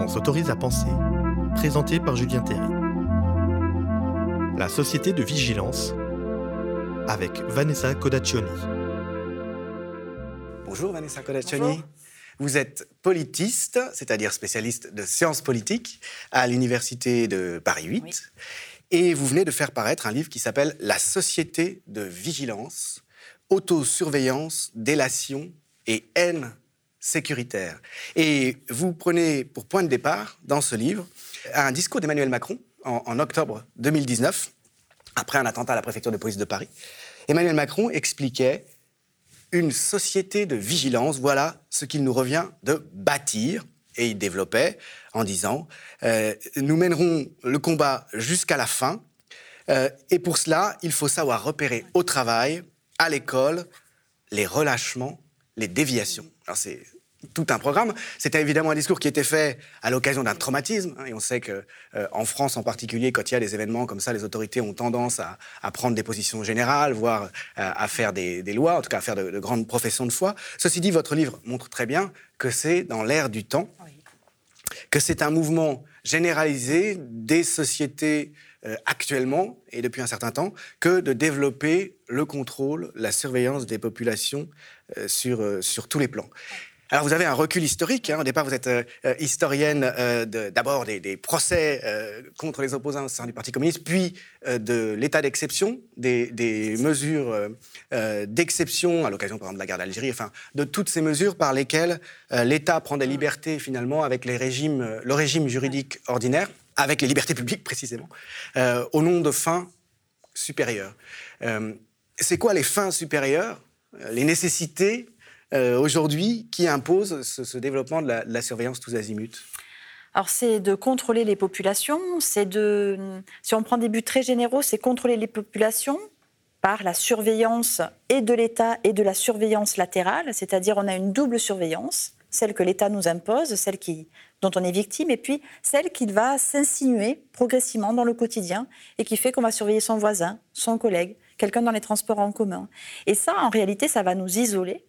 On s'autorise à penser, présenté par Julien Théry. La société de vigilance avec Vanessa Codaccioni. Bonjour Vanessa Codaccioni. Vous êtes politiste, c'est-à-dire spécialiste de sciences politiques à l'Université de Paris 8. Et vous venez de faire paraître un livre qui s'appelle La société de vigilance, autosurveillance, délation et haine sécuritaire. Et vous prenez pour point de départ, dans ce livre, un discours d'Emmanuel Macron en, octobre 2019, après un attentat à la préfecture de police de Paris. Emmanuel Macron expliquait une société de vigilance, voilà ce qu'il nous revient de bâtir. Et il développait en disant, euh, nous mènerons le combat jusqu'à la fin, euh, et pour cela, il faut savoir repérer au travail, à l'école, les relâchements, les déviations. Alors c'est tout un programme. C'était évidemment un discours qui était fait à l'occasion d'un traumatisme. Hein, et on sait que euh, en France en particulier, quand il y a des événements comme ça, les autorités ont tendance à, à prendre des positions générales, voire euh, à faire des, des, lois, en tout cas à faire de, de, grandes professions de foi. Ceci dit, votre livre montre très bien que c'est dans l'ère du temps, oui. que c'est un mouvement généralisé des sociétés euh, actuellement et depuis un certain temps que de développer le contrôle, la surveillance des populations sur, sur tous les plans. Alors vous avez un recul historique. Hein. Au départ, vous êtes euh, historienne euh, d'abord des, des, procès euh, contre les opposants au sein du Parti communiste, puis euh, de l'état d'exception, des, des, mesures euh, d'exception à l'occasion, par exemple, de la guerre d'Algérie, enfin, de toutes ces mesures par lesquelles l'État prend des libertés finalement avec les régimes, le régime juridique ordinaire, avec les libertés publiques précisément, au nom de fins supérieures. C'est quoi les fins supérieures? Les nécessités euh, aujourd'hui qui impose ce, développement de la, de la, surveillance tous azimuts? Alors c'est de contrôler les populations, c'est de, si on prend des buts très généraux, c'est contrôler les populations par la surveillance et de l'État et de la surveillance latérale, c'est-à-dire on a une double surveillance, celle que l'État nous impose, celle qui, dont on est victime, et puis celle qui va s'insinuer progressivement dans le quotidien et qui fait qu'on va surveiller son voisin, son collègue, quelqu'un dans les transports en commun. Et ça, en réalité, ça va nous isoler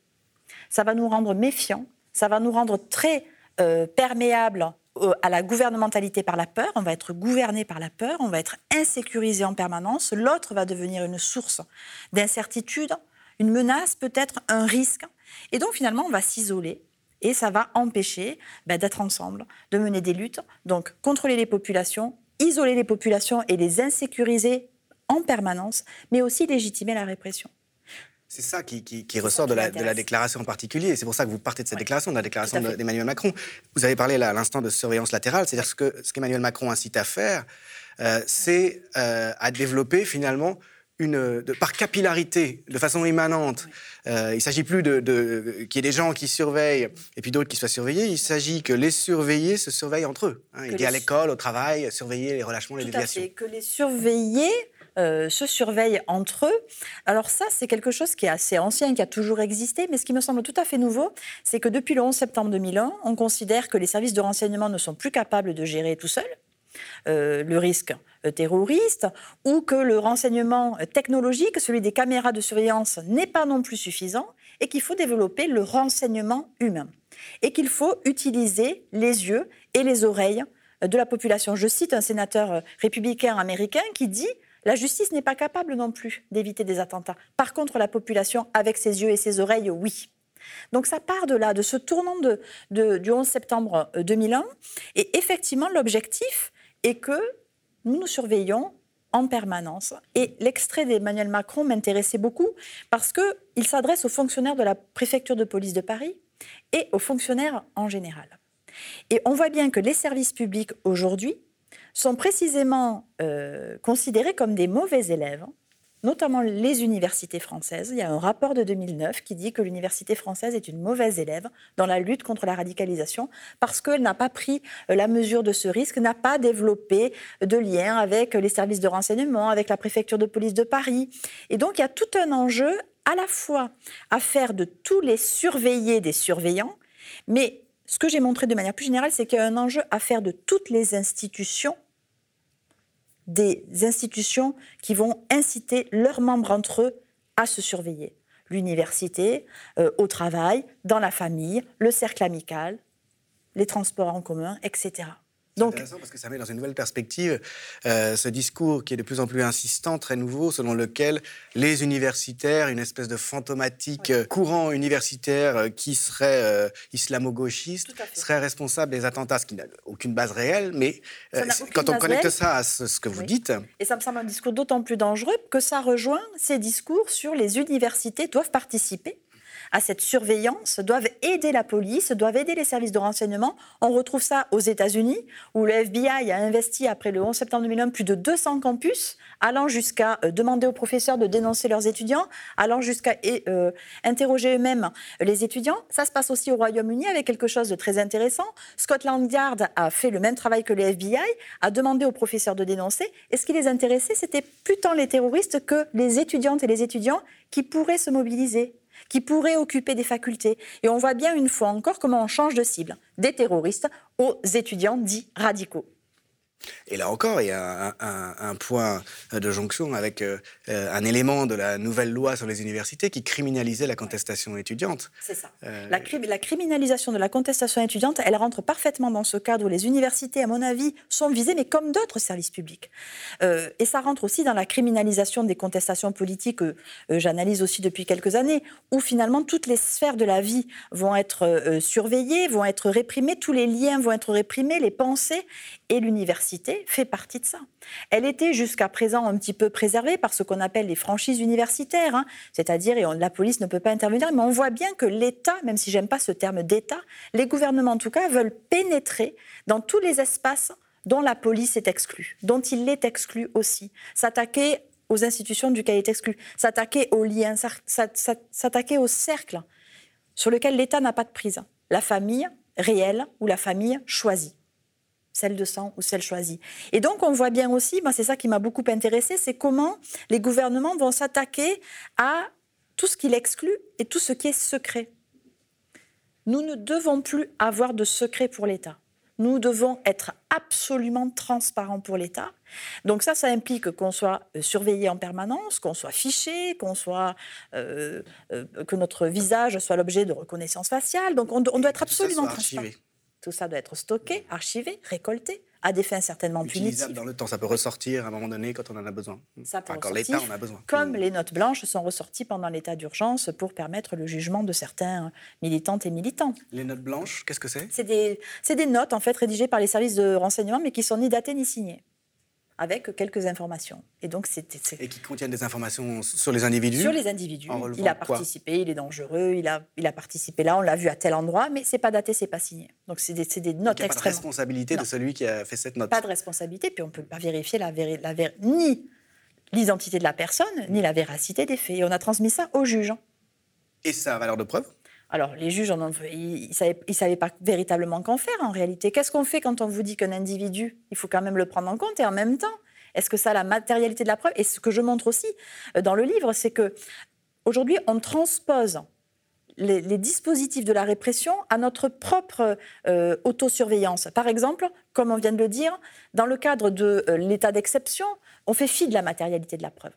ça va nous rendre méfiants, ça va nous rendre très euh, perméables à la gouvernementalité par la peur, on va être gouverné par la peur, on va être insécurisé en permanence, l'autre va devenir une source d'incertitude, une menace peut-être, un risque. Et donc finalement, on va s'isoler et ça va empêcher ben, d'être ensemble, de mener des luttes, donc contrôler les populations, isoler les populations et les insécuriser en permanence, mais aussi légitimer la répression. C'est ça qui, qui, qui ressort de la, de la, déclaration en particulier. C'est pour ça que vous partez de cette ouais. déclaration, de la déclaration d'Emmanuel Macron. Vous avez parlé là, à l'instant de surveillance latérale, c'est-à-dire ce que ce qu'Emmanuel Macron incite à faire, euh, c'est euh, à développer finalement une, de, par capillarité, de façon immanente. Euh, il ne s'agit plus de, de qu'il y ait des gens qui surveillent et puis d'autres qui soient surveillés. Il s'agit que les surveillés se surveillent entre eux. Hein. Il dit à l'école, au travail, surveiller les relâchements, les déviations. Que les surveillés euh, se surveillent entre eux. Alors ça, c'est quelque chose qui est assez ancien, qui a toujours existé, mais ce qui me semble tout à fait nouveau, c'est que depuis le 11 septembre 2001, on considère que les services de renseignement ne sont plus capables de gérer tout seuls. Euh, le risque euh, terroriste ou que le renseignement technologique, celui des caméras de surveillance, n'est pas non plus suffisant et qu'il faut développer le renseignement humain et qu'il faut utiliser les yeux et les oreilles de la population. Je cite un sénateur républicain américain qui dit la justice n'est pas capable non plus d'éviter des attentats. Par contre, la population, avec ses yeux et ses oreilles, oui. Donc ça part de là, de ce tournant du 11 septembre 2001. Et effectivement, l'objectif est que nous nous surveillons en permanence. Et l'extrait d'Emmanuel Macron m'intéressait beaucoup parce qu'il s'adresse aux fonctionnaires de la préfecture de police de Paris et aux fonctionnaires en général. Et on voit bien que les services publics aujourd'hui sont précisément euh, considérés comme des mauvais élèves, notamment les universités françaises. Il y a un rapport de 2009 qui dit que l'université française est une mauvaise élève dans la lutte contre la radicalisation parce qu'elle n'a pas pris euh, la mesure de ce risque, n'a pas développé de lien avec les services de renseignement, avec la préfecture de police de Paris. Et donc il y a tout un enjeu à la fois à faire de tous les surveillés des surveillants, mais ce que j'ai montré de manière plus générale, c'est qu'il y a un enjeu à faire de toutes les institutions des institutions qui vont inciter leurs membres entre eux à se surveiller. L'université, euh, au travail, dans la famille, le cercle amical, les transports en commun, etc. Donc, intéressant parce que ça met dans une nouvelle perspective euh, ce discours qui est de plus en plus insistant, très nouveau, selon lequel les universitaires, une espèce de fantomatique euh, courant universitaire euh, qui serait islamo-gauchiste, serait responsable des attentats, ce qui n'a aucune base réelle, mais quand on connecte ça à ce, que vous dites... Et ça me semble un discours d'autant plus dangereux que ça rejoint ces discours sur les universités doivent participer à cette surveillance doivent aider la police, doivent aider les services de renseignement. On retrouve ça aux États-Unis, où le FBI a investi après le 11 septembre 2001 plus de 200 campus, allant jusqu'à euh, demander aux professeurs de dénoncer leurs étudiants, allant jusqu'à euh, interroger eux-mêmes les étudiants. Ça se passe aussi au Royaume-Uni avec quelque chose de très intéressant. Scotland Yard a fait le même travail que le FBI, a demandé aux professeurs de dénoncer. Et ce qui les intéressait, c'était plus tant les terroristes que les étudiantes et les étudiants qui pourraient se mobiliser qui pourraient occuper des facultés. Et on voit bien une fois encore comment on change de cible, des terroristes aux étudiants dits radicaux. Et là encore, il y a un, point de jonction avec euh, euh, un élément de la nouvelle loi sur les universités qui criminalisait la contestation étudiante. C'est ça. Euh, la, la, criminalisation de la contestation étudiante, elle rentre parfaitement dans ce cadre où les universités, à mon avis, sont visées, mais comme d'autres services publics. et ça rentre aussi dans la criminalisation des contestations politiques que j'analyse aussi depuis quelques années, où finalement toutes les sphères de la vie vont être surveillées, vont être réprimées, tous les liens vont être réprimés, les pensées, et l'université fait partie de ça. Elle était jusqu'à présent un petit peu préservée par ce qu'on appelle les franchises universitaires, hein. c'est-à-dire, et la police ne peut pas intervenir, mais on voit bien que l'État, même si j'aime pas ce terme d'État, les gouvernements en tout cas veulent pénétrer dans tous les espaces dont la police est exclue, dont il est exclu aussi. S'attaquer aux institutions duquel il est exclu, s'attaquer aux liens, s'attaquer au cercle sur lequel l'État n'a pas de prise. La famille réelle ou la famille choisie celle de sang ou celle choisie. Et donc on voit bien aussi, c'est ça qui m'a beaucoup intéressé, c'est comment les gouvernements vont s'attaquer à tout ce qui l'exclut et tout ce qui est secret. Nous ne devons plus avoir de secret pour l'État. Nous devons être absolument transparents pour l'État. Donc ça, ça implique qu'on soit euh, surveillé en permanence, qu'on soit fiché, qu'on soit euh, euh, que notre visage soit l'objet de reconnaissance faciale. Donc on, doit être absolument transparent. Tout ça doit être stocké, archivé, récolté, à des fins certainement punitives. dans le temps, ça peut ressortir à un moment donné quand on en a besoin. Ça peut quand l'État en a besoin. Comme les notes blanches sont ressorties pendant l'état d'urgence pour permettre le jugement de certains militantes et militants. Les notes blanches, qu'est-ce que c'est? C'est des, des notes en fait rédigées par les services de renseignement mais qui sont ni datées ni signées avec quelques informations. Et donc c'était et qui contiennent des informations sur les individus. Sur les individus. Il a participé, il est dangereux, il a, il a participé là, on l'a vu à tel endroit, mais c'est pas daté, c'est pas signé. Donc c'est des, des, notes extrêmement. Pas de responsabilité de celui qui a fait cette note. Pas de responsabilité, puis on peut pas vérifier la, la ni l'identité de la personne, ni la véracité des faits. Et on a transmis ça au juge. Et ça a valeur de preuve alors, les juges, ils ne savaient, savaient, pas véritablement qu'en faire en réalité. Qu'est-ce qu'on fait quand on vous dit qu'un individu, il faut quand même le prendre en compte et en même temps, est-ce que ça a la matérialité de la preuve? Et ce que je montre aussi euh, dans le livre, c'est que aujourd'hui, on transpose les, dispositifs de la répression à notre propre euh, autosurveillance. Par exemple, comme on vient de le dire, dans le cadre de euh, l'état d'exception, on fait fi de la matérialité de la preuve.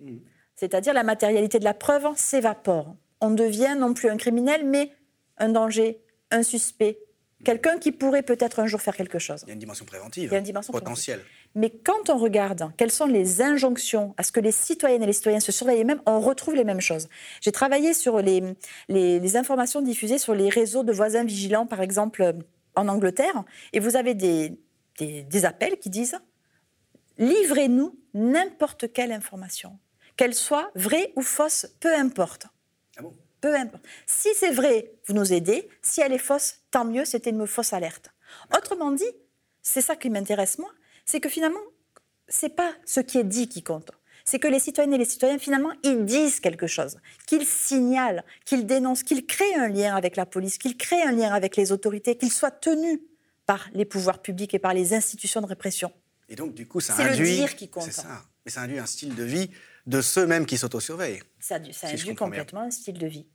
Mmh. C'est-à-dire la matérialité de la preuve s'évapore on devient non plus un criminel, mais un danger, un suspect, quelqu'un qui pourrait peut-être un jour faire quelque chose. Il y a une dimension préventive, Il y a une dimension potentielle. Mais quand on regarde quelles sont les injonctions à ce que les citoyennes et les citoyens se surveillent eux-mêmes, on retrouve les mêmes choses. J'ai travaillé sur les, les, informations diffusées sur les réseaux de voisins vigilants, par exemple en Angleterre, et vous avez des, des appels qui disent livrez-nous n'importe quelle information, qu'elle soit vraie ou fausse, peu importe. Peu importe. Si c'est vrai, vous nous aidez. Si elle est fausse, tant mieux, c'était une fausse alerte. Autrement dit, c'est ça qui m'intéresse moi, c'est que finalement, c'est pas ce qui est dit qui compte. C'est que les citoyennes et les citoyens, finalement, ils disent quelque chose, qu'ils signalent, qu'ils dénoncent, qu'ils créent un lien avec la police, qu'ils créent un lien avec les autorités, qu'ils soient tenus par les pouvoirs publics et par les institutions de répression. Et donc, du coup, ça induit. C'est le dire qui compte. C'est ça. Mais ça induit un style de vie de ceux-mêmes qui s'autosurveillent. Ça, ça induit complètement un style de vie.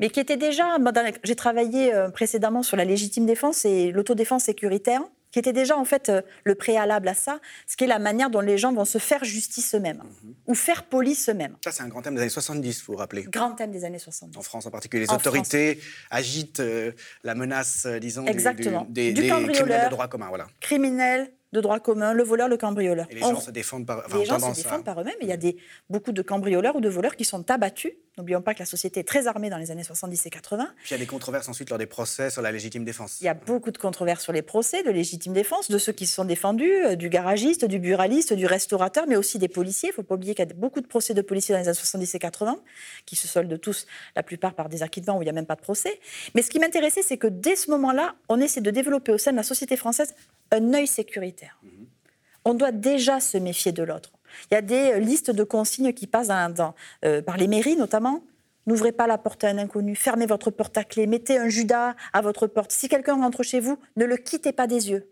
Mais qui était déjà. J'ai travaillé euh, précédemment sur la légitime défense et l'autodéfense sécuritaire. qui était déjà en fait euh, le préalable à ça, ce qui est la manière dont les gens vont se faire justice eux-mêmes mhm. ou faire police eux-mêmes. Ça, c'est un grand thème des années 70, vous vous rappelez? Grand thème des années 70. En France en particulier. Les autorités agitent euh, la menace, disons, Exactement. des, du criminels de droit commun. Voilà. Criminels, de droit commun, le voleur, le cambrioleur. Et les gens se défendent par, les gens se défendent par eux-mêmes. Il y a des, beaucoup de cambrioleurs ou de voleurs qui sont abattus. N'oublions pas que la société est très armée dans les années 70 et 80. Puis il y a des controverses ensuite lors des procès sur la légitime défense. Il y a beaucoup de controverses sur les procès de légitime défense, de ceux qui se sont défendus, euh, du garagiste, du buraliste, du restaurateur, mais aussi des policiers. Il ne faut pas oublier qu'il y a beaucoup de procès de policiers dans les années 70 et 80, qui se soldent tous, la plupart par des acquittements où il n'y a même pas de procès. Mais ce qui m'intéressait, c'est que dès ce moment-là, on essaie de développer au sein de la société française un œil sécuritaire. Mhm on doit déjà se méfier de l'autre. Il y a des listes de consignes qui passent euh, par les mairies notamment. N'ouvrez pas la porte à un inconnu, fermez votre porte à clé, mettez un Judas à votre porte. Si quelqu'un rentre chez vous, ne le quittez pas des yeux.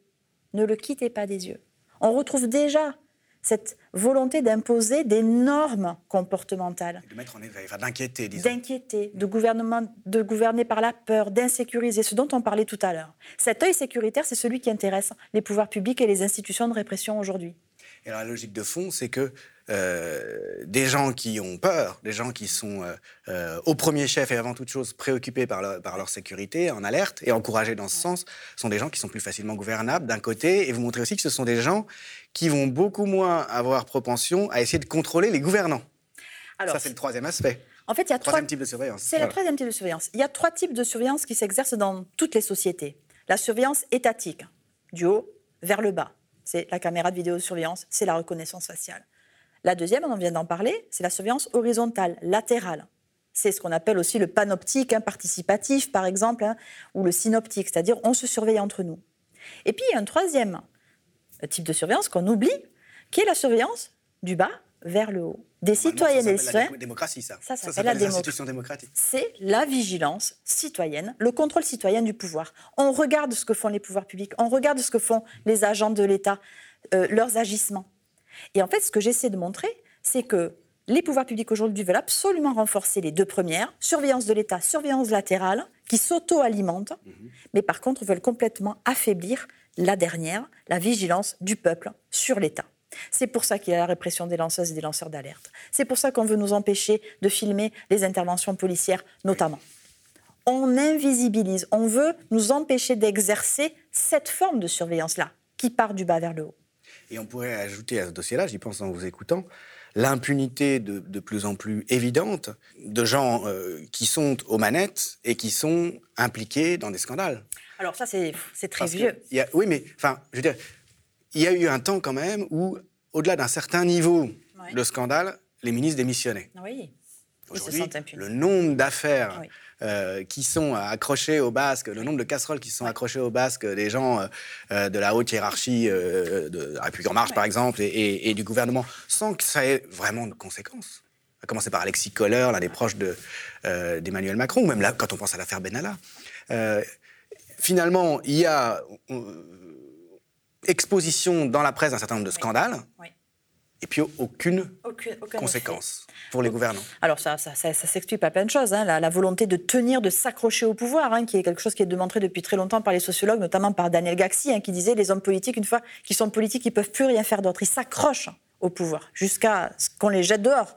Ne le quittez pas des yeux. On retrouve déjà cette volonté d'imposer des normes comportementales. De mettre en éveil, d'inquiéter, disons. D'inquiéter, de, de gouverner par la peur, d'insécuriser, ce dont on parlait tout à l'heure. Cet œil sécuritaire, c'est celui qui intéresse les pouvoirs publics et les institutions de répression aujourd'hui. Et alors, la logique de fond, c'est que euh, des gens qui ont peur, des gens qui sont euh, euh, au premier chef et avant toute chose préoccupés par, par, leur sécurité, en alerte et encouragés dans ce sens, sont des gens qui sont plus facilement gouvernables d'un côté, et vous montrez aussi que ce sont des gens qui vont beaucoup moins avoir propension à essayer de contrôler les gouvernants. Alors, Ça, c'est le troisième aspect. En fait, il y a troisième type de surveillance. C'est le troisième type de surveillance. Il y a trois types de surveillance qui s'exercent dans toutes les sociétés. La surveillance étatique, du haut vers le bas. C'est la caméra de vidéosurveillance, c'est la reconnaissance faciale. La deuxième, on en vient d'en parler, c'est la surveillance horizontale, latérale. C'est ce qu'on appelle aussi le panoptique, hein, participatif par exemple, hein, ou le synoptique, c'est-à-dire on se surveille entre nous. Et puis il y a un troisième type de surveillance qu'on oublie, qui est la surveillance du bas vers le haut. Des citoyennes et citoyens. La démocratie, ça. Ça, ça, la démocratie. C'est la vigilance citoyenne, le contrôle citoyen du pouvoir. On regarde ce que font les pouvoirs publics, on regarde ce que font les agents de l'État, euh, leurs agissements. Et en fait, ce que j'essaie de montrer, c'est que les pouvoirs publics aujourd'hui veulent absolument renforcer les deux premières, surveillance de l'État, surveillance latérale, qui s'auto-alimentent, mhm. mais par contre veulent complètement affaiblir la dernière, la vigilance du peuple sur l'État. C'est pour ça qu'il y a la répression des lanceuses et des lanceurs d'alerte. C'est pour ça qu'on veut nous empêcher de filmer les interventions policières, notamment. On invisibilise, on veut nous empêcher d'exercer cette forme de surveillance-là, qui part du bas vers le haut. Et on pourrait ajouter à ce dossier-là, j'y pense en vous écoutant, l'impunité de, plus en plus évidente de gens euh, qui sont aux manettes et qui sont impliqués dans des scandales. Alors ça, c'est très vieux. oui, mais enfin, je veux dire, il y a eu un temps quand même où, au-delà d'un certain niveau de scandale, les ministres démissionnaient. Oui. Aujourd'hui, le nombre d'affaires euh, qui sont accrochés au basque, le nombre de casseroles qui sont accrochées au basque des gens euh, euh, de la haute hiérarchie de la République en marche, par exemple, et, du gouvernement, sans que ça ait vraiment de conséquences. À commencer par Alexis Kohler, l'un des proches d'Emmanuel Macron, ou même là, quand on pense à l'affaire Benalla. finalement, il y a exposition dans la presse d'un certain nombre de scandales et puis aucune, conséquence pour les gouvernants. Alors ça, ça, ça, s'explique pas plein de choses. Hein. La, volonté de tenir, de s'accrocher au pouvoir, hein, qui est quelque chose qui est démontré depuis très longtemps par les sociologues, notamment par Daniel Gaxi, hein, qui disait les hommes politiques, une fois qu'ils sont politiques, ils peuvent plus rien faire d'autre. Ils s'accrochent au pouvoir jusqu'à ce qu'on les jette dehors.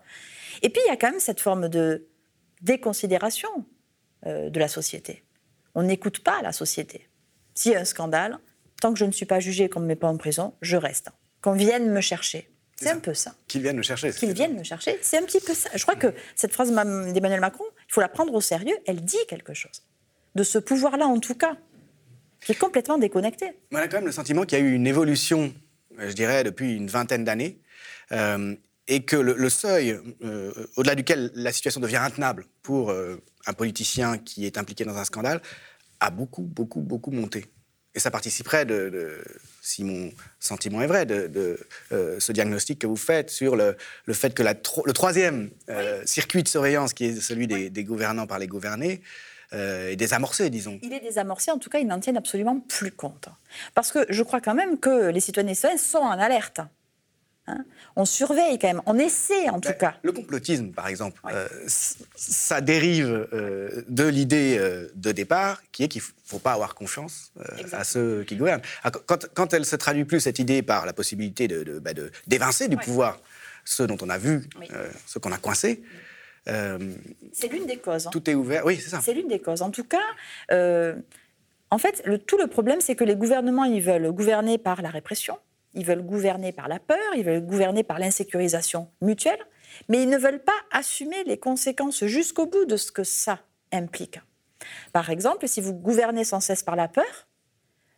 Et puis il y a quand même cette forme de déconsidération euh, de la société. On n'écoute pas la société. S'il y a un scandale, tant que je ne suis pas jugé qu'on ne me met pas en prison, je reste. Qu'on vienne me chercher. C'est un peu ça. Qu'ils viennent me chercher. Qu'ils viennent me chercher. C'est un petit peu ça. Je crois que cette phrase d'Emmanuel Macron, il faut la prendre au sérieux. Elle dit quelque chose. De ce pouvoir-là, en tout cas, qui est complètement déconnecté. On a quand même le sentiment qu'il y a eu une évolution, euh, je dirais, depuis une vingtaine d'années. Euh, et que le, seuil euh, au-delà duquel la situation devient intenable pour un politicien qui est impliqué dans un scandale a beaucoup, beaucoup, beaucoup monté. Et ça participerait, de, si mon sentiment est vrai, de, euh, ce diagnostic que vous faites sur le, fait que la le troisième euh, circuit de surveillance, qui est celui des, gouvernants par les gouvernés, euh, est désamorcé, disons. Il est désamorcé, en tout cas, ils n'en tiennent absolument plus compte. Parce que je crois quand même que les citoyens et citoyennes sont en alerte. Hein. on surveille quand même, on essaie en tout Ben, cas. Le complotisme, par exemple, euh, ça dérive euh, de l'idée euh, de départ qui est qu'il ne faut pas avoir confiance à ceux qui gouvernent. Ah, Quand, quand elle se traduit plus, cette idée, par la possibilité de, de- bah, de- d'évincer du pouvoir ceux dont on a vu, Oui. ceux qu'on a coincés, C'est l'une des causes. hein. tout est ouvert. Oui, c'est ça. C'est l'une des causes. En tout cas, en fait, le, tout le problème, c'est que les gouvernements, ils veulent gouverner par la répression, ils veulent gouverner par la peur, ils veulent gouverner par l'insécurisation mutuelle, mais ils ne veulent pas assumer les conséquences jusqu'au bout de ce que ça implique. Par exemple, si vous gouvernez sans cesse par la peur,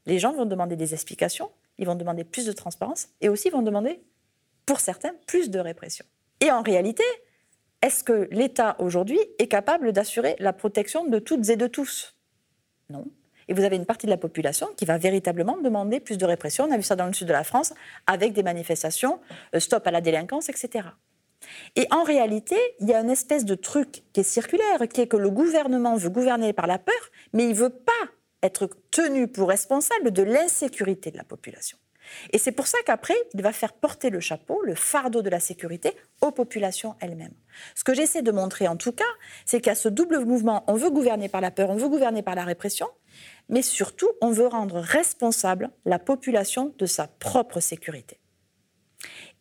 les gens vont demander des explications, ils vont demander plus de transparence et aussi vont demander, pour certains, plus de répression. Et en réalité, est-ce que l'État aujourd'hui est capable d'assurer la protection de toutes et de tous? Non. Et vous avez une partie de la population qui va véritablement demander plus de répression. On a vu ça dans le sud de la France avec des manifestations, euh, stop à la délinquance, etc. Et en réalité, il y a une espèce de truc qui est circulaire, qui est que le gouvernement veut gouverner par la peur, mais il ne veut pas être tenu pour responsable de l'insécurité de la population. Et c'est pour ça qu'après, il va faire porter le chapeau, le fardeau de la sécurité aux populations elles-mêmes. Ce que j'essaie de montrer en tout cas, c'est a ce double mouvement. On veut gouverner par la peur, on veut gouverner par la répression, mais surtout, on veut rendre responsable la population de sa propre sécurité.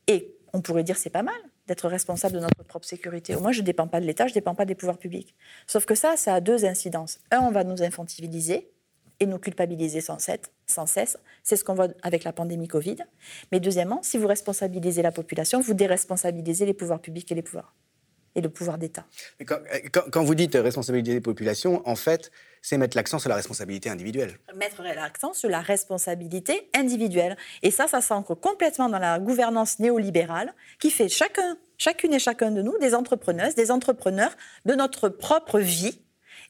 Et on pourrait dire c'est pas mal d'être responsable de notre propre sécurité. Au moins, je ne dépends pas de l'État, je ne dépends pas des pouvoirs publics. Sauf que ça, ça a deux incidences. Un, on va nous infantiliser et nous culpabiliser sans cesse. Sans cesse. C'est ce qu'on voit avec la pandémie Covid. Mais deuxièmement, si vous responsabilisez la population, vous déresponsabilisez les pouvoirs publics et les pouvoirs et le pouvoir d'État. Mais Quand, quand- quand vous dites euh, responsabiliser les populations, en fait, c'est mettre l'accent sur la responsabilité individuelle. mettre l'accent sur la responsabilité individuelle. Et ça, ça s'ancre complètement dans la gouvernance néolibérale qui fait chacun, chacune et chacun de nous des entrepreneuses, des entrepreneurs de notre propre vie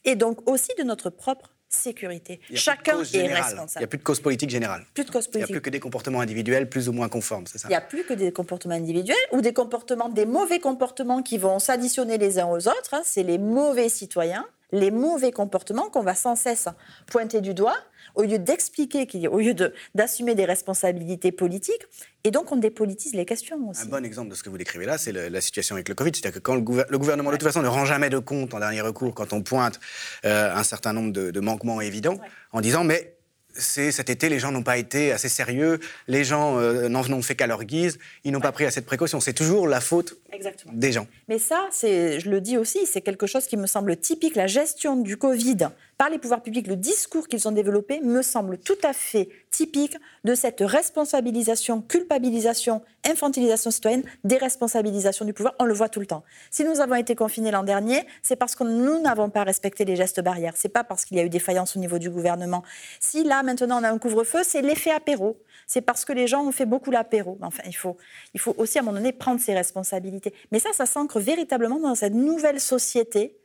et donc aussi de notre propre sécurité. Chacun est générale. Il n'y a responsable. plus de cause politique générale. Plus de cause Il n'y a politique. plus que des comportements individuels plus ou moins conformes, c'est ça Il n'y a plus que des comportements individuels ou des comportements, des mauvais comportements qui vont s'additionner les uns aux autres. hein. C'est les mauvais citoyens, les mauvais comportements qu'on va sans cesse pointer du doigt au lieu d'expliquer, au lieu de- d'assumer des responsabilités politiques. Et donc, on dépolitise les questions aussi. Un bon exemple de ce que vous décrivez là, c'est la situation avec le Covid. C'est-à-dire que quand le, gouver- le gouvernement, de toute façon, ne rend jamais de compte en dernier recours quand on pointe euh, un certain nombre de, de manquements évidents, Ouais. en disant mais c'est cet été, les gens n'ont pas été assez sérieux, les gens euh, n'en n'ont fait qu'à leur guise, ils n'ont pas pris assez de précautions. C'est toujours la faute Exactement. des gens. Mais ça, c'est, je le dis aussi, c'est quelque chose qui me semble typique. La gestion du Covid par les pouvoirs publics, le discours qu'ils ont développé, me semble tout à fait typique de cette responsabilisation, culpabilisation, infantilisation citoyenne, déresponsabilisation du pouvoir. On le voit tout le temps. Si nous avons été confinés l'an dernier, c'est parce que nous n'avons pas respecté les gestes barrières. C'est pas parce qu'il y a eu des faillances au niveau du gouvernement. Si là, maintenant, on a un couvre-feu, c'est l'effet apéro. C'est parce que les gens ont fait beaucoup l'apéro. Enfin, il faut, il faut aussi, à un moment donné, prendre ses responsabilités. Mais ça, ça s'ancre véritablement dans cette nouvelle société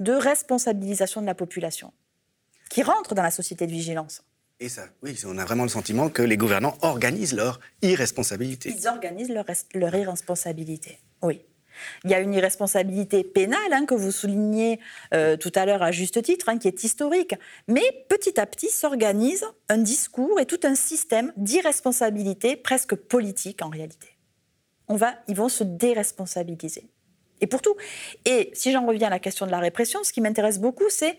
de responsabilisation de la population, qui rentre dans la société de vigilance. Et ça, oui, on a vraiment le sentiment que les gouvernants organisent leur irresponsabilité. Ils organisent leur, res- leur irresponsabilité. Oui. Il y a une irresponsabilité pénale hein, que vous soulignez euh, tout à l'heure à juste titre, hein, qui est historique. Mais petit à petit s'organise un discours et tout un système d'irresponsabilité presque politique en réalité. On va, ils vont se déresponsabiliser. Et pour tout. Et si j'en reviens à la question de la répression, ce qui m'intéresse beaucoup, c'est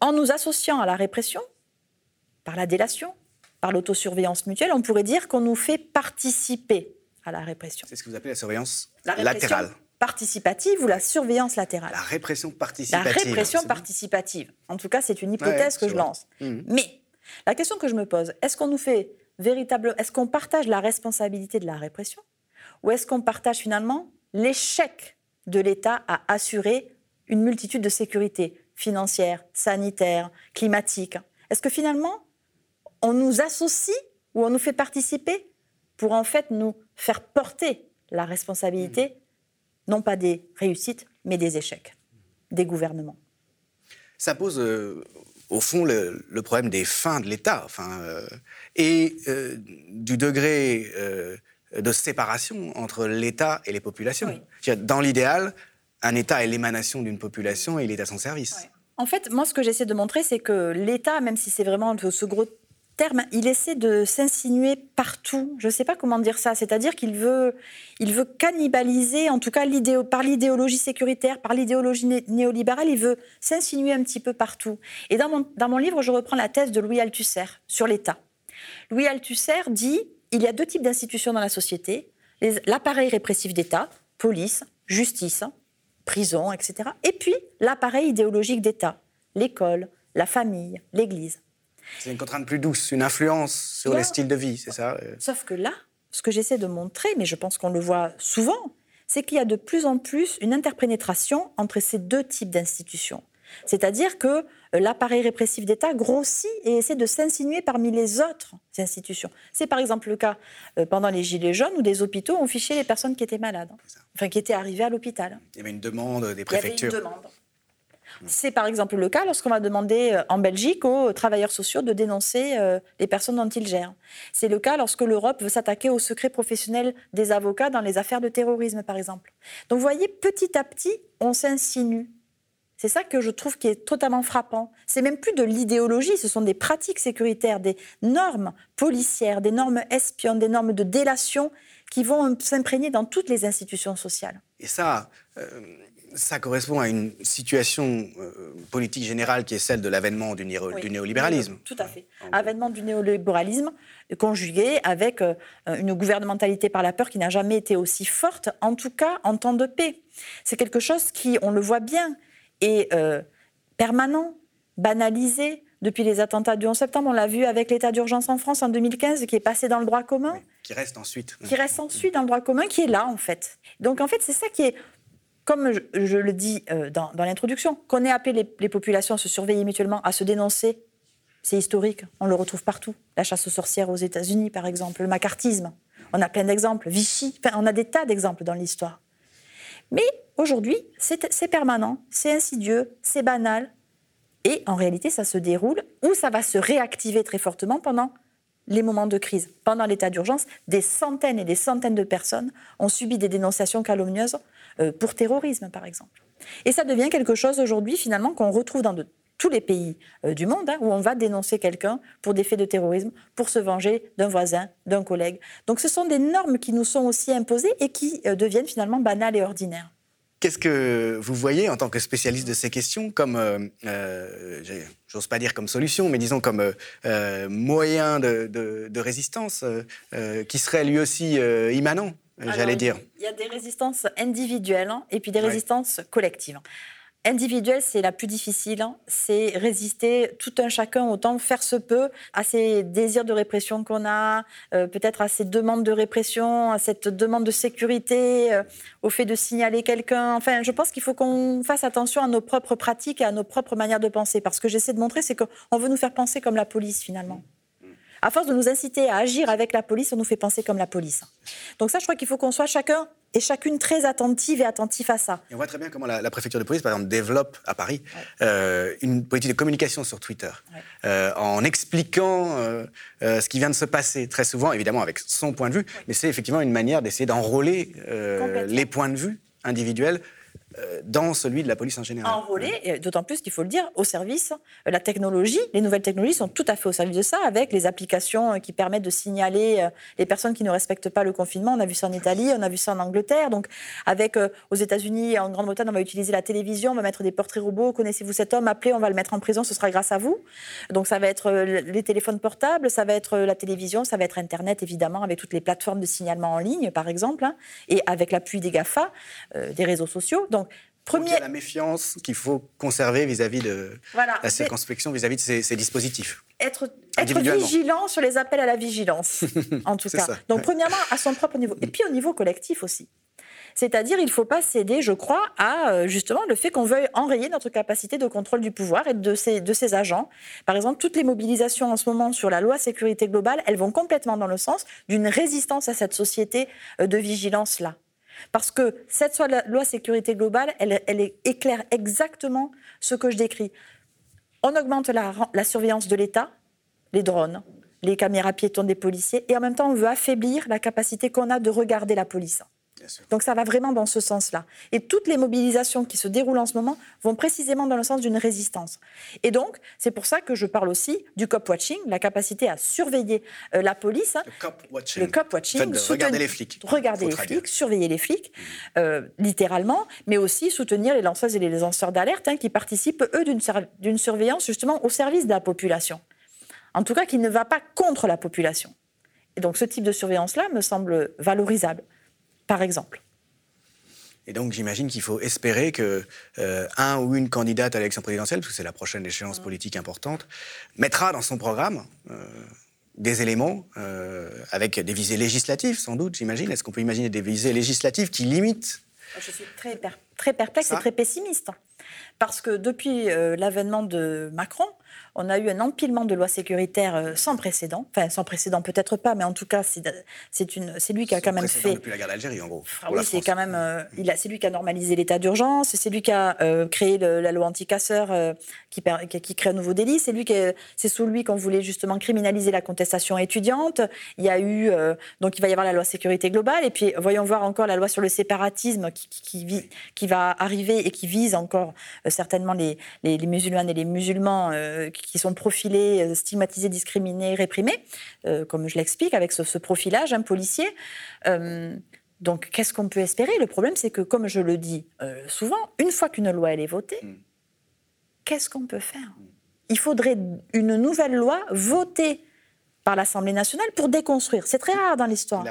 en nous associant à la répression, par la délation, par l'autosurveillance mutuelle, on pourrait dire qu'on nous fait participer à la répression. C'est ce que vous appelez la surveillance La répression latérale. participative ou la surveillance latérale. La répression La participative. répression C'est bien. participative. En tout cas, c'est une hypothèse Ouais, que je vrai. lance. Mhm. Mais la question que je me pose, est-ce qu'on nous fait véritable, est-ce qu'on partage la responsabilité de la répression ou est-ce qu'on partage finalement l'échec de l'État à assurer une multitude de sécurités financières, sanitaires, climatiques. Est-ce que finalement on nous associe ou on nous fait participer pour en fait nous faire porter la responsabilité non pas des réussites mais des échecs des gouvernements? Ça pose euh, au fond le, le problème des fins de l'État enfin, euh, et euh, du degré de séparation entre l'État et les populations. Oui. Dans l'idéal, un État est l'émanation d'une population et il est à son service. En fait, moi, ce que j'essaie de montrer, c'est que l'État, même si c'est vraiment ce gros terme, il essaie de s'insinuer partout. Je ne sais pas comment dire ça. C'est-à-dire qu'il veut, il veut cannibaliser, en tout cas par l'idéologie sécuritaire, par l'idéologie néolibérale, il veut s'insinuer un petit peu partout. Et dans mon, dans mon livre, je reprends la thèse de Louis Althusser sur l'État. Louis Althusser dit il y a deux types d'institutions dans la société l'appareil répressif d'État, police, justice, prison, etc. Et puis l'appareil idéologique d'État, l'école, la famille, l'Église. C'est une contrainte plus douce, une influence sur les styles de vie, c'est ça euh? Sauf que là, ce que j'essaie de montrer, mais je pense qu'on le voit souvent, c'est qu'il y a de plus en plus une interpénétration entre ces deux types d'institutions. C'est-à-dire que euh, l'appareil répressif d'État grossit et essaie de s'insinuer parmi les autres institutions. C'est par exemple le cas euh, pendant les Gilets jaunes où des hôpitaux ont fiché les personnes qui étaient malades, enfin qui étaient arrivées à l'hôpital. Il y avait une demande des préfectures. Il y avait une demande. C'est par exemple le cas lorsqu'on va demander euh, en Belgique aux travailleurs sociaux de dénoncer les personnes dont ils gèrent. C'est le cas lorsque l'Europe veut s'attaquer au secret professionnel des avocats dans les affaires de terrorisme, par exemple. Donc vous voyez, petit à petit, on s'insinue. C'est ça que je trouve qui est totalement frappant. C'est même plus de l'idéologie, ce sont des pratiques sécuritaires, des normes policières, des normes espionnes, des normes de délation qui vont s'imprégner dans toutes les institutions sociales. Et ça, euh, ça correspond à une situation euh, politique générale qui est celle de l'avènement du, néolibéralisme. tout à fait. Avènement du néolibéralisme conjugué avec euh, une gouvernementalité par la peur qui n'a jamais été aussi forte, en tout cas en temps de paix. C'est quelque chose qui, on le voit bien, est euh, permanent, banalisé. Depuis les attentats du 11 septembre, on l'a vu avec l'état d'urgence en France en 2015, qui est passé dans le droit commun. qui reste ensuite. Qui reste ensuite dans le droit commun, qui est là, en fait. Donc, en fait, c'est ça qui est comme je, le dis euh, dans, l'introduction, qu'on ait appelé les, populations à se surveiller mutuellement, à se dénoncer, c'est historique, on le retrouve partout. La chasse aux sorcières aux États-Unis, par exemple, le macartisme, on a plein d'exemples, Vichy, on a des tas d'exemples dans l'histoire. Mais aujourd'hui, c'est permanent, c'est insidieux, c'est banal, et en réalité, ça se déroule ou ça va se réactiver très fortement pendant les moments de crise. Pendant l'état d'urgence, des centaines et des centaines de personnes ont subi des dénonciations calomnieuses euh, pour terrorisme, par exemple. Et ça devient quelque chose aujourd'hui, finalement, qu'on retrouve dans tous les pays euh, du monde, hein, où on va dénoncer quelqu'un pour des faits de terrorisme, pour se venger d'un voisin, d'un collègue. Donc ce sont des normes qui nous sont aussi imposées et qui euh, deviennent finalement banales et ordinaires. Qu'est-ce que vous voyez en tant que spécialiste de ces questions comme, j'ose pas dire comme solution, mais disons comme moyen de, résistance qui serait lui aussi immanent j'allais dire? Il y a des résistances individuelles et puis des résistances collectives. Individuelle, c'est la plus difficile. Hein. C'est résister tout un chacun autant faire se peut à ces désirs de répression qu'on a, euh, peut-être à ces demandes de répression, à cette demande de sécurité, euh, au fait de signaler quelqu'un. Enfin, je pense qu'il faut qu'on fasse attention à nos propres pratiques et à nos propres manières de penser. Parce que j'essaie de montrer, c'est qu'on veut nous faire penser comme la police finalement à force de nous inciter à agir avec la police, on nous fait penser comme la police. Donc ça, je crois qu'il faut qu'on soit chacun et chacune très attentive et attentif à ça. on voit très bien comment la, préfecture de police, par exemple, développe à Paris euh, une politique de communication sur Twitter, euh, en expliquant euh, ce qui vient de se passer, très souvent, évidemment, avec son point de vue, mais c'est effectivement une manière d'essayer d'enrôler les points de vue individuels dans celui de la police en général. Enrôlé, d'autant plus qu'il faut le dire, au service, euh, la technologie, les nouvelles technologies sont tout à fait au service de ça, avec les applications euh, qui permettent de signaler les personnes qui ne respectent pas le confinement. On a vu ça en Italie, on a vu ça en Angleterre. Donc, avec aux États-Unis et en Grande-Bretagne, on va utiliser la télévision, on va mettre des portraits robots. Connaissez-vous cet homme? Appelez, on va le mettre en prison, ce sera grâce à vous. Donc, ça va être les téléphones portables, ça va être la télévision, ça va être Internet, évidemment, avec toutes les plateformes de signalement en ligne, par exemple, hein, et avec l'appui des GAFA, des réseaux sociaux. Donc, Premier... la méfiance qu'il faut conserver vis-à-vis de la circonspection, vis-à-vis de ces, dispositifs. Être, être vigilant sur les appels à la vigilance, en tout cas. Donc, premièrement, à son propre niveau. Et puis au niveau collectif aussi. C'est-à-dire, il ne faut pas céder, je crois, à euh, justement le fait qu'on veuille enrayer notre capacité de contrôle du pouvoir et de ses, de ses agents. Par exemple, toutes les mobilisations en ce moment sur la loi sécurité globale, elles vont complètement dans le sens d'une résistance à cette société euh, de vigilance-là. Parce que cette loi sécurité globale, elle, éclaire exactement ce que je décris. On augmente la, surveillance de l'État, les drones, les caméras piétons des policiers, et en même temps, on veut affaiblir la capacité qu'on a de regarder la police. Donc ça va vraiment dans ce sens-là. Et toutes les mobilisations qui se déroulent en ce moment vont précisément dans le sens d'une résistance. Et donc, c'est pour ça que je parle aussi du cop watching, la capacité à surveiller euh, la police. Le cop watching. Le cop watching. regarder les flics. Regarder les flics, surveiller les flics, euh, littéralement, mais aussi soutenir les lanceuses et les lanceurs d'alerte hein, qui participent, eux, d'une surveillance justement au service de la population. En tout cas, qui ne va pas contre la population. Et donc ce type de surveillance-là me semble valorisable par exemple. Et donc j'imagine qu'il faut espérer que euh, un ou une candidate à l'élection présidentielle, parce que c'est la prochaine échéance mm. politique importante, mettra dans son programme euh, des éléments euh, avec des visées législatives, sans doute, j'imagine. Est-ce qu'on peut imaginer des visées législatives qui limitent Je suis très, très perplexe et très pessimiste. Parce que depuis l'avènement de Macron, on a eu un empilement de lois sécuritaires euh, sans précédent. Enfin, sans précédent, peut-être pas, mais en tout cas, c'est lui qui a quand même fait. Depuis la guerre d'Algérie, en gros. Ah oui, c'est quand même. Euh, c'est lui qui a normalisé l'état d'urgence. C'est lui qui a euh, créé la loi anti-casseurs qui, qui, crée un nouveau délit. C'est lui c'est sous lui qu'on voulait justement criminaliser la contestation étudiante. Il y a eu donc il va y avoir la loi sécurité globale et puis voyons voir encore la loi sur le séparatisme qui, qui, va arriver et qui vise encore certainement les, les, les, musulmanes et les musulmans qui sont profilés, euh, stigmatisés, discriminés, réprimés, euh, comme je l'explique avec ce, profilage un policier. Euh, donc, qu'est-ce qu'on peut espérer? Le problème, c'est que, comme je le dis souvent, une fois qu'une loi elle est votée, mm. qu'est-ce qu'on peut faire? Il faudrait une nouvelle loi votée par l'Assemblée nationale pour déconstruire. C'est très rare dans l'histoire.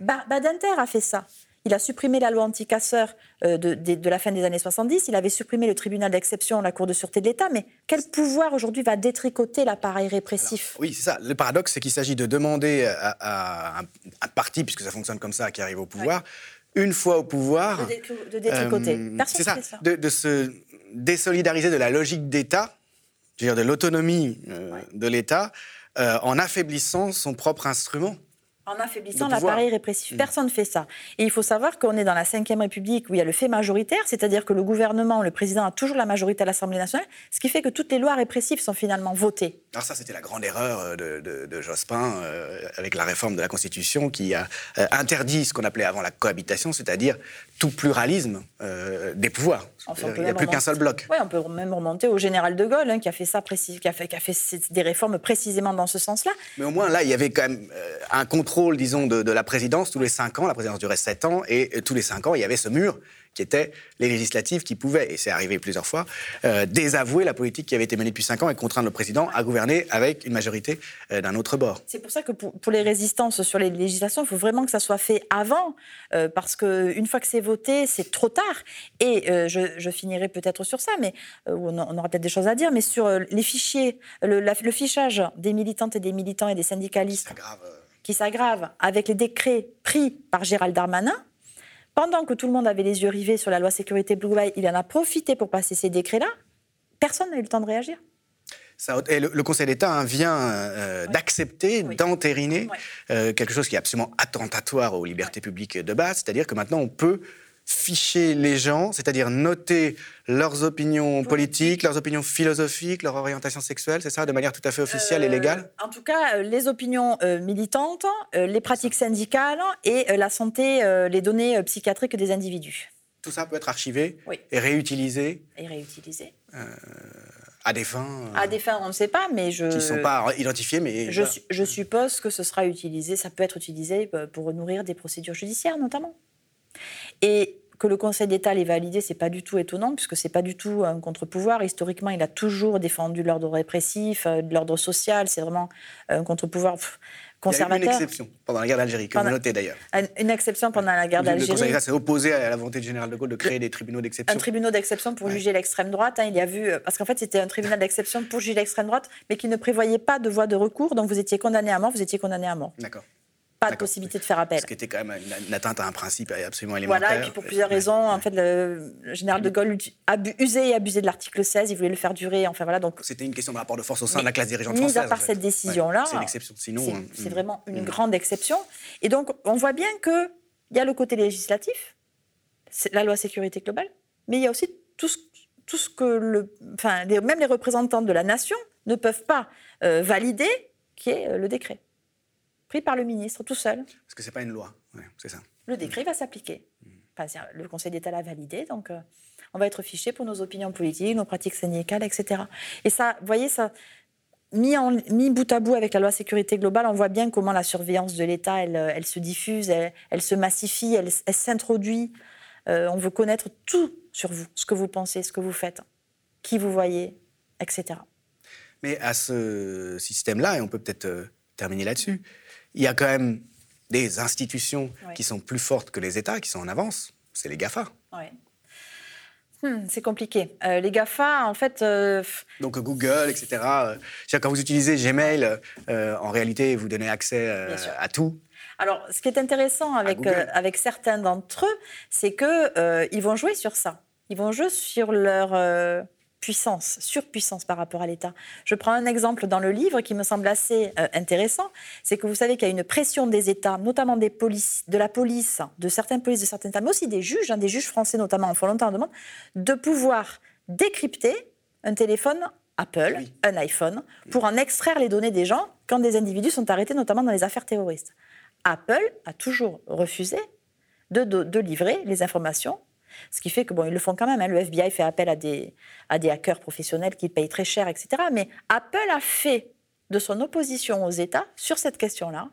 Badinter a fait ça. Il a supprimé la loi anti-casseurs euh, de, la fin des années 70. Il avait supprimé le tribunal d'exception, la Cour de sûreté de l'État. Mais quel pouvoir aujourd'hui va détricoter l'appareil répressif? Oui, c'est ça. Le paradoxe, c'est qu'il s'agit de demander à, un, parti, puisque ça fonctionne comme ça, qui arrive au pouvoir, une fois au pouvoir. De, détricoter. Euh, Personne ça, ça. De, se désolidariser de la logique d'État, dire de l'autonomie euh, de l'État, en affaiblissant son propre instrument en affaiblissant l'appareil répressif. Mm. Personne ne fait ça. Et il faut savoir qu'on est dans la Ve République où il y a le fait majoritaire, c'est-à-dire que le gouvernement, le président a toujours la majorité à l'Assemblée nationale, ce qui fait que toutes les lois répressives sont finalement votées. Alors ça, c'était la grande erreur euh, de, Jospin euh, avec la réforme de la Constitution qui a euh, interdit ce qu'on appelait avant la cohabitation, c'est-à-dire tout pluralisme des pouvoirs. il n'y a plus qu'un seul bloc. Oui, on peut même remonter au général de Gaulle, hein, qui a fait ça, qui a fait, qui a fait des réformes précisément dans ce sens-là. Mais au moins là, il y avait quand même un contrôle, disons, de, de, la présidence tous les cinq ans. La présidence durait sept ans, et tous les cinq ans, il y avait ce mur qui étaient les législatives qui pouvaient, et c'est arrivé plusieurs fois, euh, désavouer la politique qui avait été menée depuis cinq ans et contraindre le président à gouverner avec une majorité euh, d'un autre bord. C'est pour ça que pour, les résistances sur les législations, il faut vraiment que ça soit fait avant, euh, parce qu'une fois que c'est voté, c'est trop tard. Et je, finirai peut-être sur ça, mais on, aura peut-être des choses à dire, mais sur les fichiers, le, le, fichage des militantes et des militants et des syndicalistes qui s'aggrave avec les décrets pris par Gérald Darmanin, pendant que tout le monde avait les yeux rivés sur la loi sécurité globale, il en a profité pour passer ces décrets-là. Personne n'a eu le temps de réagir. et le, Conseil d'État hein, vient euh, d'accepter, d'entériner euh, quelque chose qui est absolument attentatoire aux libertés publiques de base, c'est-à-dire que maintenant on peut ficher les gens, c'est-à-dire noter leurs opinions politiques, leurs opinions philosophiques, leur orientation sexuelle, c'est ça, de manière tout à fait officielle et euh, légale? En tout cas, euh, les opinions euh, militantes, les pratiques syndicales et la santé, les données psychiatriques des individus. Tout ça peut être archivé et réutilisé Et réutilisé. à des fins. À des fins, on ne sait pas, mais je. Qui ne sont pas identifiées, mais. Je, je suppose que ce sera utilisé, ça peut être utilisé pour nourrir des procédures judiciaires, notamment. Et que le Conseil d'État l'ait validé, c'est pas du tout étonnant, puisque c'est pas du tout un contre-pouvoir. Historiquement, il a toujours défendu l'ordre répressif, euh, l'ordre social. C'est vraiment un contre-pouvoir conservateur. Il y a eu une exception pendant la guerre d'Algérie, que vous notez d'ailleurs. Une exception pendant la guerre d'Algérie. Le Conseil d'État s'est opposé à la volonté du général de Gaulle de créer des tribunaux d'exception. Un tribunal d'exception pour juger l'extrême droite. Hein, il y a vu, parce qu'en fait, c'était un tribunal d'exception pour juger l'extrême droite, mais qui ne prévoyait pas de voie de recours. Donc, vous étiez condamné à mort, vous étiez condamné à mort. D'accord pas de possibilité de faire appel. Ce qui était quand même une, atteinte à un principe absolument élémentaire. Voilà, et puis pour plusieurs raisons. En fait, le, général de Gaulle a usé et abusé de l'article 16, il voulait le faire durer. Enfin, voilà, donc... C'était une question de rapport de force au sein de la classe dirigeante française. Mis à part cette décision-là, c'est une exception. Sinon, c'est hein. vraiment une mm. grande exception. Et donc, on voit bien qu'il y a le côté législatif, la loi sécurité globale, mais il y a aussi tout ce, tout ce que le, enfin, même les représentants de la nation ne peuvent pas euh, valider, qui est euh, le décret pris par le ministre tout seul. Parce que ce n'est pas une loi, c'est ça. Le décret va s'appliquer. le Conseil d'État l'a validé, donc euh, on va être fiché pour nos opinions politiques, nos pratiques syndicales, etc. Et ça, vous voyez, ça, mis, en, mis bout à bout avec la loi sécurité globale, on voit bien comment la surveillance de l'État, elle, elle, se diffuse, elle, se massifie, elle, s'introduit. Euh, on veut connaître tout sur vous, ce que vous pensez, ce que vous faites, qui vous voyez, etc. Mais à ce système-là, et on peut peut-être euh, terminer là-dessus, il y a quand même des institutions qui sont plus fortes que les États, qui sont en avance. C'est les GAFA. Ouais. Hmm, c'est compliqué. Euh, les GAFA, en fait. Euh, Donc Google, etc. Euh, quand vous utilisez Gmail, en réalité, vous donnez accès à tout. Alors, ce qui est intéressant avec, avec certains d'entre eux, c'est qu'ils vont jouer sur ça. Ils vont jouer sur leur puissance, surpuissance par rapport à l'État. Je prends un exemple dans le livre qui me semble assez euh, intéressant, c'est que vous savez qu'il y a une pression des États, notamment des polices, de la police, de certaines polices, de certains États, mais aussi des juges, hein, des juges français notamment en font longtemps en demande, de pouvoir décrypter un téléphone Apple, un iPhone, pour en extraire les données des gens quand des individus sont arrêtés, notamment dans les affaires terroristes. Apple a toujours refusé de, de livrer les informations ce qui fait que bon, ils le font quand même. Hein. Le FBI fait appel à des, à des hackers professionnels qui payent très cher, etc. Mais Apple a fait de son opposition aux États sur cette question-là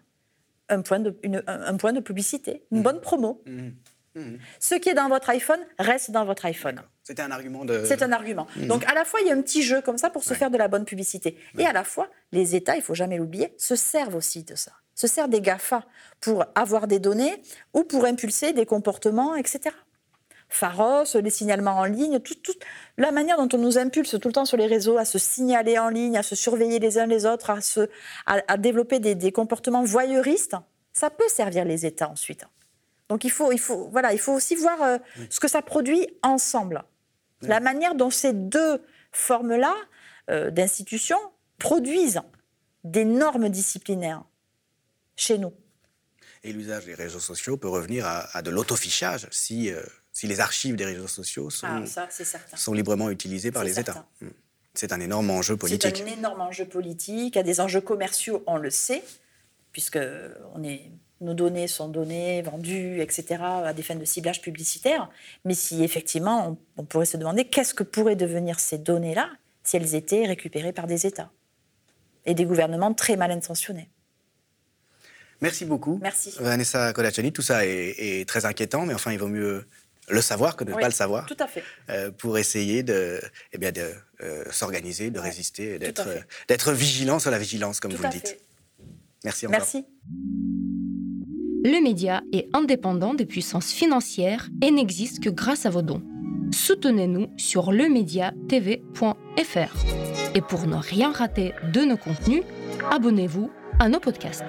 un point de, un, point de publicité, une mmh. bonne promo. Mmh. Mmh. Ce qui est dans votre iPhone reste dans votre iPhone. C'était un argument de. C'est un argument. Donc à la fois il y a un petit jeu comme ça pour se faire de la bonne publicité, et à la fois les États, il faut jamais l'oublier, se servent aussi de ça, se servent des Gafa pour avoir des données ou pour impulser des comportements, etc. Pharos, les signalements en ligne, toute la manière dont on nous impulse tout le temps sur les réseaux à se signaler en ligne, à se surveiller les uns les autres, à, se, à, développer des, comportements voyeuristes, ça peut servir les États ensuite. Donc il faut, il faut, voilà, il faut aussi voir euh, ce que ça produit ensemble. La manière dont ces deux formes-là euh, d'institutions produisent des normes disciplinaires chez nous. Et l'usage des réseaux sociaux peut revenir à, de l'autofichage si euh, si les archives des réseaux sociaux sont, ah, sont librement utilisées par les États. Hmm. C'est un énorme enjeu politique. C'est un énorme enjeu politique. A des enjeux commerciaux, on le sait, puisque on est, nos données sont données, vendues, etc., à des fins de ciblage publicitaire. Mais si effectivement, on, pourrait se demander qu'est-ce que pourraient devenir ces données-là si elles étaient récupérées par des États et des gouvernements très mal intentionnés. Merci beaucoup. Merci. Vanessa Colacciani, tout ça est, est, très inquiétant, mais enfin, il vaut mieux le savoir que de ne pas le savoir. Tout à fait. Euh, pour essayer de, eh bien, de euh, s'organiser, de résister, d'être, d'être vigilant sur la vigilance, comme vous le dites. Merci encore. Merci. Le média est indépendant des puissances financières et n'existe que grâce à vos dons. Soutenez-nous sur lemediatv.fr. Et pour ne rien rater de nos contenus, abonnez-vous à nos podcasts.